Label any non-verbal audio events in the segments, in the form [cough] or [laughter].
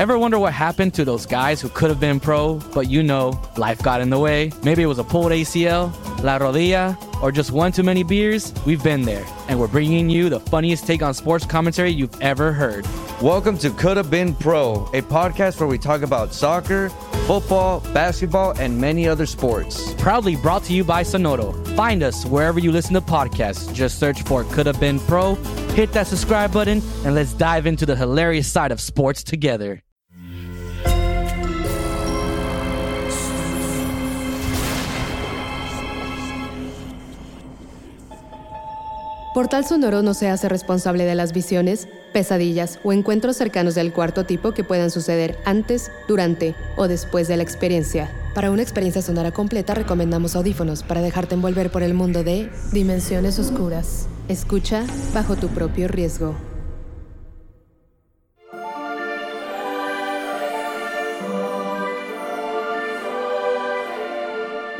Ever wonder what happened to those guys who could have been pro, but you know, life got in the way? Maybe it was a pulled ACL, la rodilla, or just one too many beers? We've been there, and we're bringing you the funniest take on sports commentary you've ever heard. Welcome to Could Have Been Pro, a podcast where we talk about soccer, football, basketball, and many other sports. Proudly brought to you by Sonoro. Find us wherever you listen to podcasts. Just search for Could Have Been Pro, hit that subscribe button, and let's dive into the hilarious side of sports together. Portal Sonoro no se hace responsable de las visiones, pesadillas o encuentros cercanos del cuarto tipo que puedan suceder antes, durante o después de la experiencia. Para una experiencia sonora completa recomendamos audífonos para dejarte envolver por el mundo de dimensiones oscuras. Escucha bajo tu propio riesgo.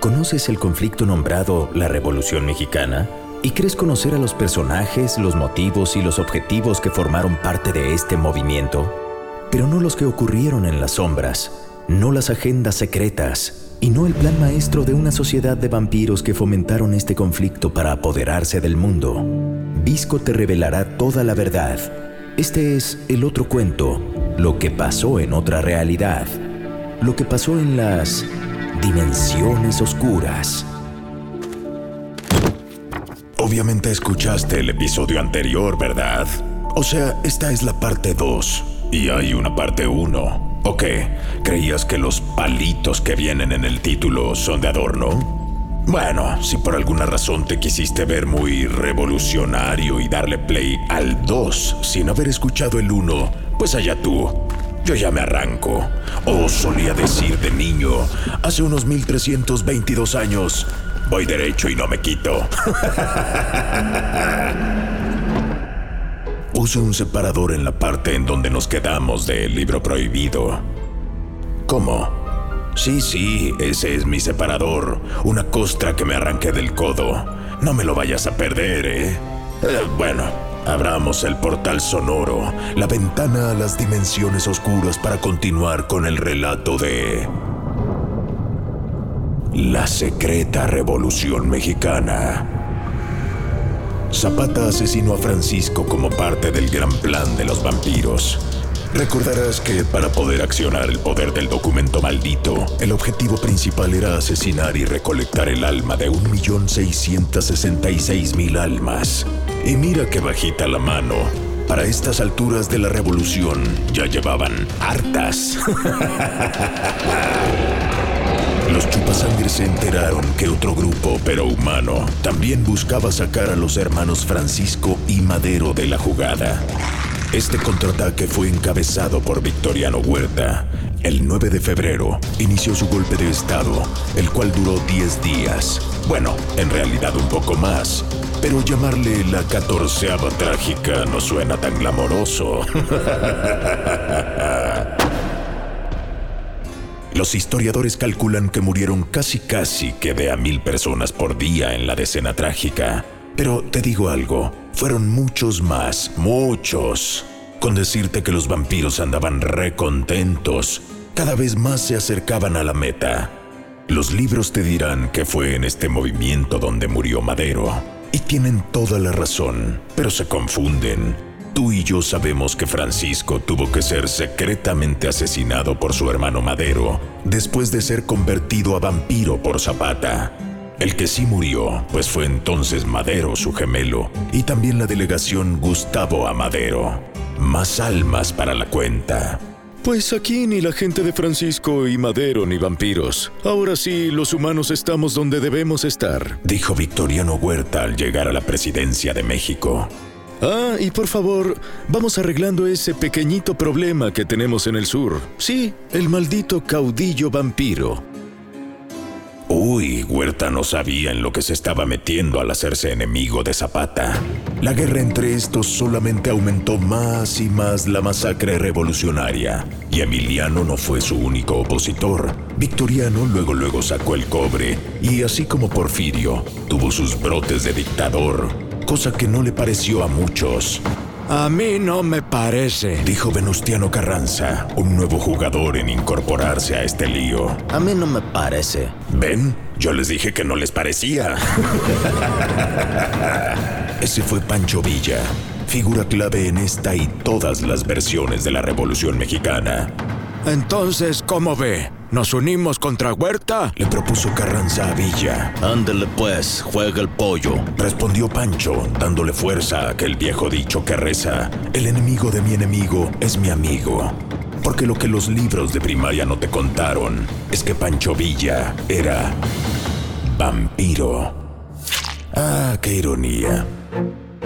¿Conoces el conflicto nombrado la Revolución Mexicana? ¿Y crees conocer a los personajes, los motivos y los objetivos que formaron parte de este movimiento? Pero no los que ocurrieron en las sombras, no las agendas secretas y no el plan maestro de una sociedad de vampiros que fomentaron este conflicto para apoderarse del mundo. Visco te revelará toda la verdad. Este es el otro cuento, lo que pasó en otra realidad, lo que pasó en las dimensiones oscuras. Obviamente escuchaste el episodio anterior, ¿verdad? O sea, esta es la parte 2 y hay una parte 1. ¿O qué? ¿Creías que los palitos que vienen en el título son de adorno? Bueno, si por alguna razón te quisiste ver muy revolucionario y darle play al 2 sin haber escuchado el 1, pues allá tú. Yo ya me arranco. O solía decir de niño, hace unos 1322 años, Voy derecho y no me quito. Puse un separador en la parte en donde nos quedamos del libro prohibido. ¿Cómo? Sí, sí, ese es mi separador. Una costra que me arranqué del codo. No me lo vayas a perder, ¿eh? eh bueno, abramos el portal sonoro, la ventana a las dimensiones oscuras para continuar con el relato de... La secreta revolución mexicana. Zapata asesinó a Francisco como parte del gran plan de los vampiros. Recordarás que para poder accionar el poder del documento maldito, el objetivo principal era asesinar y recolectar el alma de 1.666.000 almas. Y mira que bajita la mano. Para estas alturas de la revolución ya llevaban hartas. [laughs] Los chupasangres se enteraron que otro grupo, pero humano, también buscaba sacar a los hermanos Francisco y Madero de la jugada. Este contraataque fue encabezado por Victoriano Huerta. El 9 de febrero inició su golpe de Estado, el cual duró 10 días. Bueno, en realidad un poco más, pero llamarle la catorceava trágica no suena tan glamoroso. [laughs] Los historiadores calculan que murieron casi casi que de a mil personas por día en la decena trágica. Pero te digo algo, fueron muchos más, muchos. Con decirte que los vampiros andaban recontentos, cada vez más se acercaban a la meta. Los libros te dirán que fue en este movimiento donde murió Madero. Y tienen toda la razón, pero se confunden Tú y yo sabemos que Francisco tuvo que ser secretamente asesinado por su hermano Madero después de ser convertido a vampiro por Zapata. El que sí murió, pues fue entonces Madero su gemelo y también la delegación Gustavo Amadero. Más almas para la cuenta. Pues aquí ni la gente de Francisco y Madero ni vampiros. Ahora sí, los humanos estamos donde debemos estar, dijo Victoriano Huerta al llegar a la presidencia de México. Ah, y por favor, vamos arreglando ese pequeñito problema que tenemos en el sur. Sí, el maldito caudillo vampiro. Uy, Huerta no sabía en lo que se estaba metiendo al hacerse enemigo de Zapata. La guerra entre estos solamente aumentó más y más la masacre revolucionaria. Y Emiliano no fue su único opositor. Victoriano luego luego sacó el cobre y así como Porfirio, tuvo sus brotes de dictador, cosa que no le pareció a muchos. A mí no me parece. Dijo Venustiano Carranza, un nuevo jugador en incorporarse a este lío. A mí no me parece. ¿Ven? Yo les dije que no les parecía. [laughs] Ese fue Pancho Villa, figura clave en esta y todas las versiones de la Revolución Mexicana. Entonces, ¿cómo ve? ¿Nos unimos contra Huerta? Le propuso Carranza a Villa. Ándele pues, juega el pollo. Respondió Pancho, dándole fuerza a aquel viejo dicho que reza, el enemigo de mi enemigo es mi amigo. Porque lo que los libros de primaria no te contaron es que Pancho Villa era vampiro. Ah, qué ironía.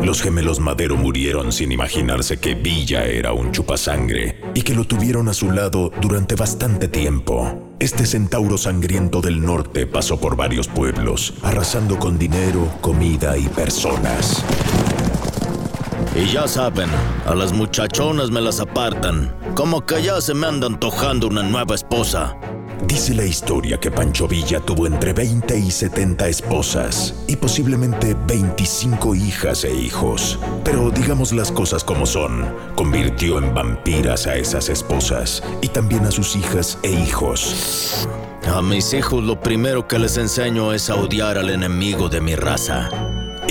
Los gemelos Madero murieron sin imaginarse que Villa era un chupasangre y que lo tuvieron a su lado durante bastante tiempo. Este centauro sangriento del norte pasó por varios pueblos, arrasando con dinero, comida y personas. Y ya saben, a las muchachonas me las apartan. Como que ya se me anda antojando una nueva esposa. Dice la historia que Pancho Villa tuvo entre 20 y 70 esposas y posiblemente 25 hijas e hijos. Pero digamos las cosas como son, convirtió en vampiras a esas esposas y también a sus hijas e hijos. A mis hijos lo primero que les enseño es a odiar al enemigo de mi raza.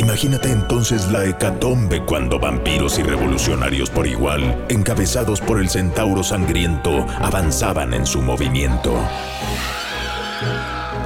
Imagínate entonces la hecatombe cuando vampiros y revolucionarios por igual, encabezados por el centauro sangriento, avanzaban en su movimiento.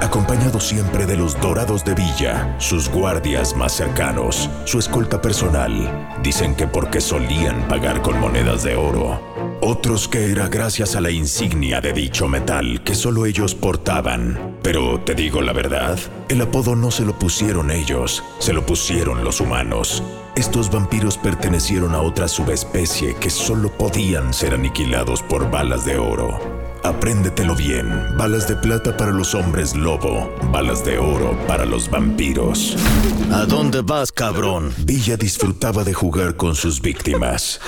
Acompañado siempre de los dorados de Villa, sus guardias más cercanos, su escolta personal, dicen que porque solían pagar con monedas de oro. Otros que era gracias a la insignia de dicho metal que solo ellos portaban. Pero te digo la verdad, el apodo no se lo pusieron ellos, se lo pusieron los humanos. Estos vampiros pertenecieron a otra subespecie que solo podían ser aniquilados por balas de oro. Apréndetelo bien, balas de plata para los hombres lobo, balas de oro para los vampiros. ¿A dónde vas, cabrón? Villa disfrutaba de jugar con sus víctimas.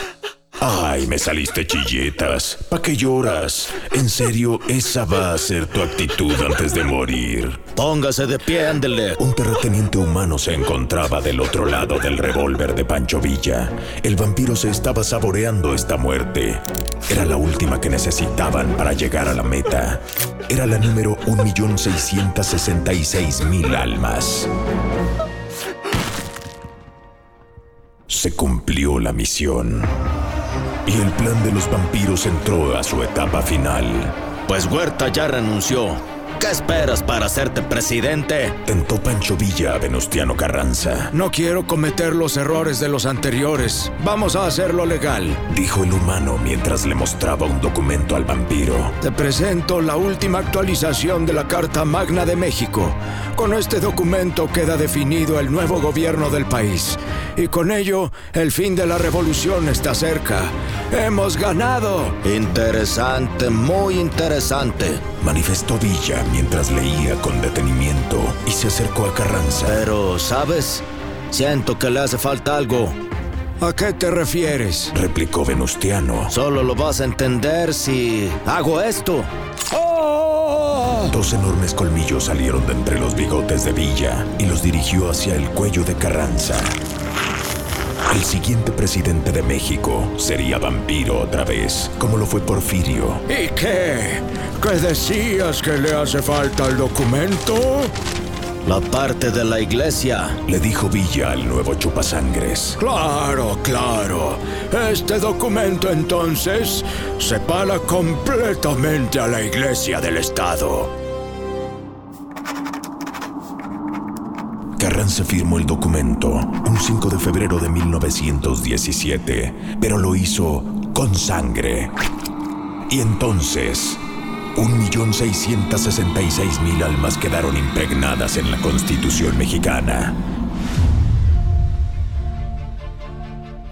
Ay, me saliste chilletas. ¿Pa' qué lloras? En serio, esa va a ser tu actitud antes de morir. Póngase de pie, ándele. Un terrateniente humano se encontraba del otro lado del revólver de Pancho Villa. El vampiro se estaba saboreando esta muerte. Era la última que necesitaban para llegar a la meta. Era la número 1.666.000 almas. Se cumplió la misión. Y el plan de los vampiros entró a su etapa final. Pues Huerta ya renunció. ¿Qué esperas para hacerte presidente? Tentó Pancho Villa a Venustiano Carranza. No quiero cometer los errores de los anteriores. Vamos a hacerlo legal. Dijo el humano mientras le mostraba un documento al vampiro. Te presento la última actualización de la Carta Magna de México. Con este documento queda definido el nuevo gobierno del país. Y con ello, el fin de la revolución está cerca. ¡Hemos ganado! Interesante, muy interesante. Manifestó Villa mientras leía con detenimiento y se acercó a Carranza. Pero, ¿sabes? Siento que le hace falta algo. ¿A qué te refieres? Replicó Venustiano. Solo lo vas a entender si hago esto. Dos enormes colmillos salieron de entre los bigotes de Villa y los dirigió hacia el cuello de Carranza. El siguiente presidente de México sería vampiro otra vez, como lo fue Porfirio. ¿Y qué? ¿Qué decías que le hace falta al documento? La parte de la iglesia. Le dijo Villa al nuevo chupasangres. Claro, claro. Este documento entonces separa completamente a la iglesia del Estado. Carranza firmó el documento un 5 de febrero de 1917, pero lo hizo con sangre. Y entonces, 1.666.000 almas quedaron impregnadas en la Constitución mexicana. 1.666.000 almas quedaron impregnadas en la Constitución mexicana. 1.666.000 almas quedaron impregnadas en la Constitución mexicana. 1.666.000 almas quedaron impregnadas en la Constitución mexicana. 1.666.000 almas quedaron impregnadas en la Constitución mexicana.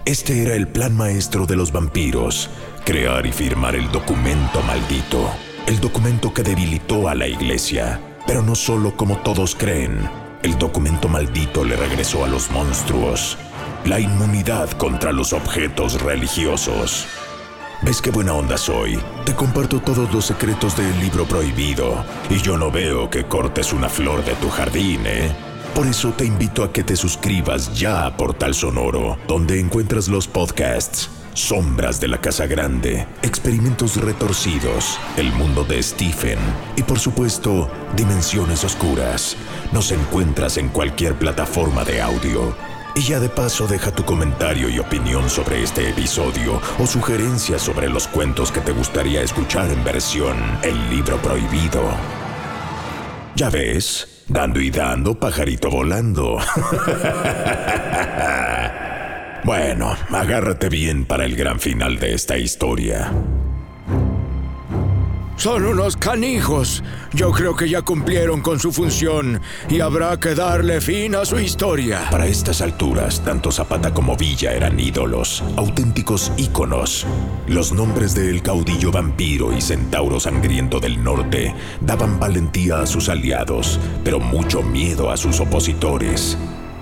Este era el plan maestro de los vampiros, crear y firmar el documento maldito, el documento que debilitó a la iglesia. Pero no solo como todos creen, el documento maldito le regresó a los monstruos la inmunidad contra los objetos religiosos. ¿Ves qué buena onda soy? Te comparto todos los secretos del libro prohibido y yo no veo que cortes una flor de tu jardín, ¿eh? Por eso te invito a que te suscribas ya a Portal Sonoro, donde encuentras los podcasts Sombras de la Casa Grande, Experimentos Retorcidos, El Mundo de Stephen y por supuesto Dimensiones Oscuras. Nos encuentras en cualquier plataforma de audio. Y ya de paso deja tu comentario y opinión sobre este episodio o sugerencias sobre los cuentos que te gustaría escuchar en versión El libro prohibido. Ya ves, dando y dando, pajarito volando. [laughs] bueno, agárrate bien para el gran final de esta historia. Son unos canijos. Yo creo que ya cumplieron con su función y habrá que darle fin a su historia. Para estas alturas, tanto Zapata como Villa eran ídolos, auténticos íconos. Los nombres del caudillo vampiro y centauro sangriento del norte daban valentía a sus aliados, pero mucho miedo a sus opositores.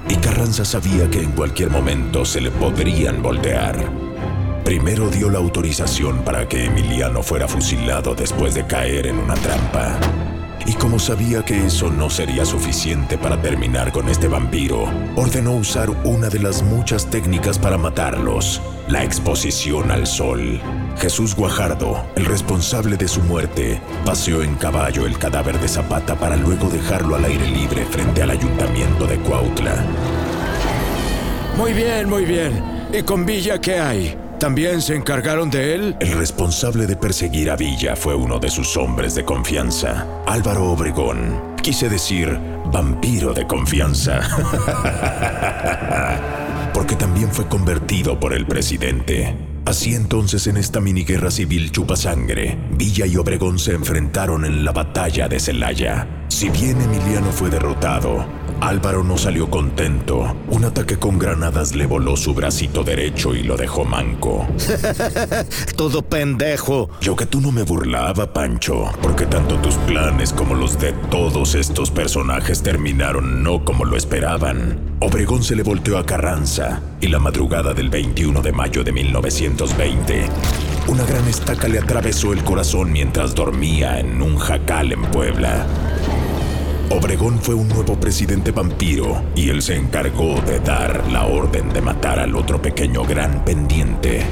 Y Carranza sabía que en cualquier momento se le podrían voltear. Primero dio la autorización para que Emiliano fuera fusilado después de caer en una trampa. Y como sabía que eso no sería suficiente para terminar con este vampiro, ordenó usar una de las muchas técnicas para matarlos, la exposición al sol. Jesús Guajardo, el responsable de su muerte, paseó en caballo el cadáver de Zapata para luego dejarlo al aire libre frente al ayuntamiento de Cuautla. Muy bien, muy bien. ¿Y con Villa qué hay? ¿También se encargaron de él? El responsable de perseguir a Villa fue uno de sus hombres de confianza, Álvaro Obregón. Quise decir, vampiro de confianza. [laughs] Porque también fue convertido por el presidente. Así entonces en esta miniguerra civil chupasangre, Villa y Obregón se enfrentaron en la batalla de Celaya. Si bien Emiliano fue derrotado, Álvaro no salió contento. Un ataque con granadas le voló su bracito derecho y lo dejó manco. [laughs] Todo pendejo. Yo que tú no me burlaba, Pancho, porque tanto tus planes como los de todos estos personajes terminaron no como lo esperaban. Obregón se le volteó a Carranza y la madrugada del 21 de mayo de 1920, una gran estaca le atravesó el corazón mientras dormía en un jacal en Puebla. Obregón fue un nuevo presidente vampiro y él se encargó de dar la orden de matar al otro pequeño gran pendiente.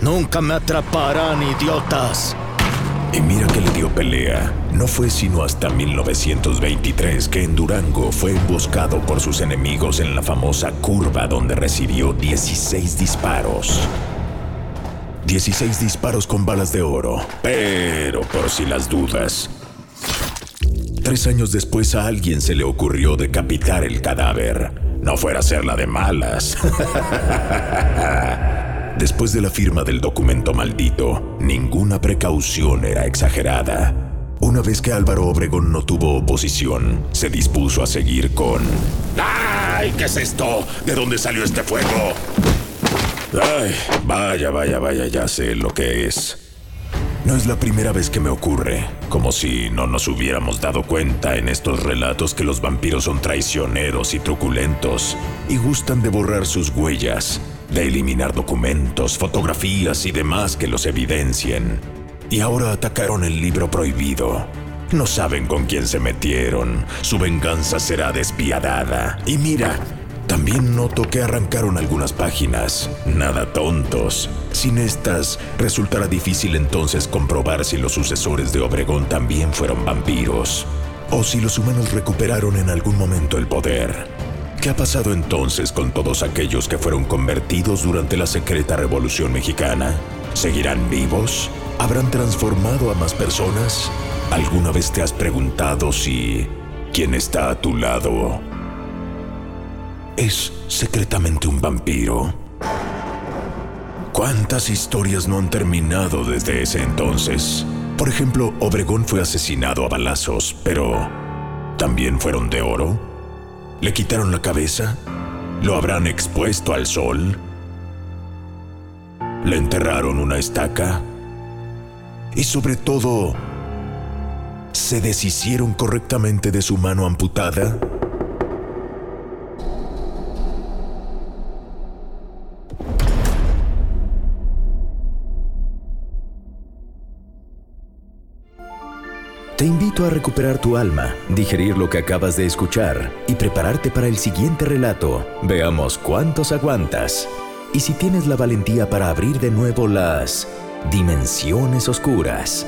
Nunca me atraparán, idiotas. Y mira que le dio pelea. No fue sino hasta 1923 que en Durango fue emboscado por sus enemigos en la famosa curva donde recibió 16 disparos. 16 disparos con balas de oro. Pero por si las dudas, Tres años después a alguien se le ocurrió decapitar el cadáver. No fuera a ser la de malas. [laughs] Después de la firma del documento maldito, ninguna precaución era exagerada. Una vez que Álvaro Obregón no tuvo oposición, se dispuso a seguir con... ¡Ay! ¿Qué es esto? ¿De dónde salió este fuego? ¡Ay! Vaya, vaya, vaya, ya sé lo que es. No es la primera vez que me ocurre, como si no nos hubiéramos dado cuenta en estos relatos que los vampiros son traicioneros y truculentos y gustan de borrar sus huellas, de eliminar documentos, fotografías y demás que los evidencien. Y ahora atacaron el libro prohibido. No saben con quién se metieron, su venganza será despiadada. Y mira, también noto que arrancaron algunas páginas. Nada tontos. Sin estas, resultará difícil entonces comprobar si los sucesores de Obregón también fueron vampiros. O si los humanos recuperaron en algún momento el poder. ¿Qué ha pasado entonces con todos aquellos que fueron convertidos durante la secreta Revolución Mexicana? ¿Seguirán vivos? ¿Habrán transformado a más personas? ¿Alguna vez te has preguntado si quien está a tu lado es secretamente un vampiro. ¿Cuántas historias no han terminado desde ese entonces? Por ejemplo, Obregón fue asesinado a balazos, pero ¿también fueron de oro? ¿Le quitaron la cabeza? ¿Lo habrán expuesto al sol? ¿Le enterraron una estaca? Y sobre todo, ¿se deshicieron correctamente de su mano amputada? Te invito a recuperar tu alma, digerir lo que acabas de escuchar y prepararte para el siguiente relato. Veamos cuántos aguantas. Y si tienes la valentía para abrir de nuevo las dimensiones oscuras.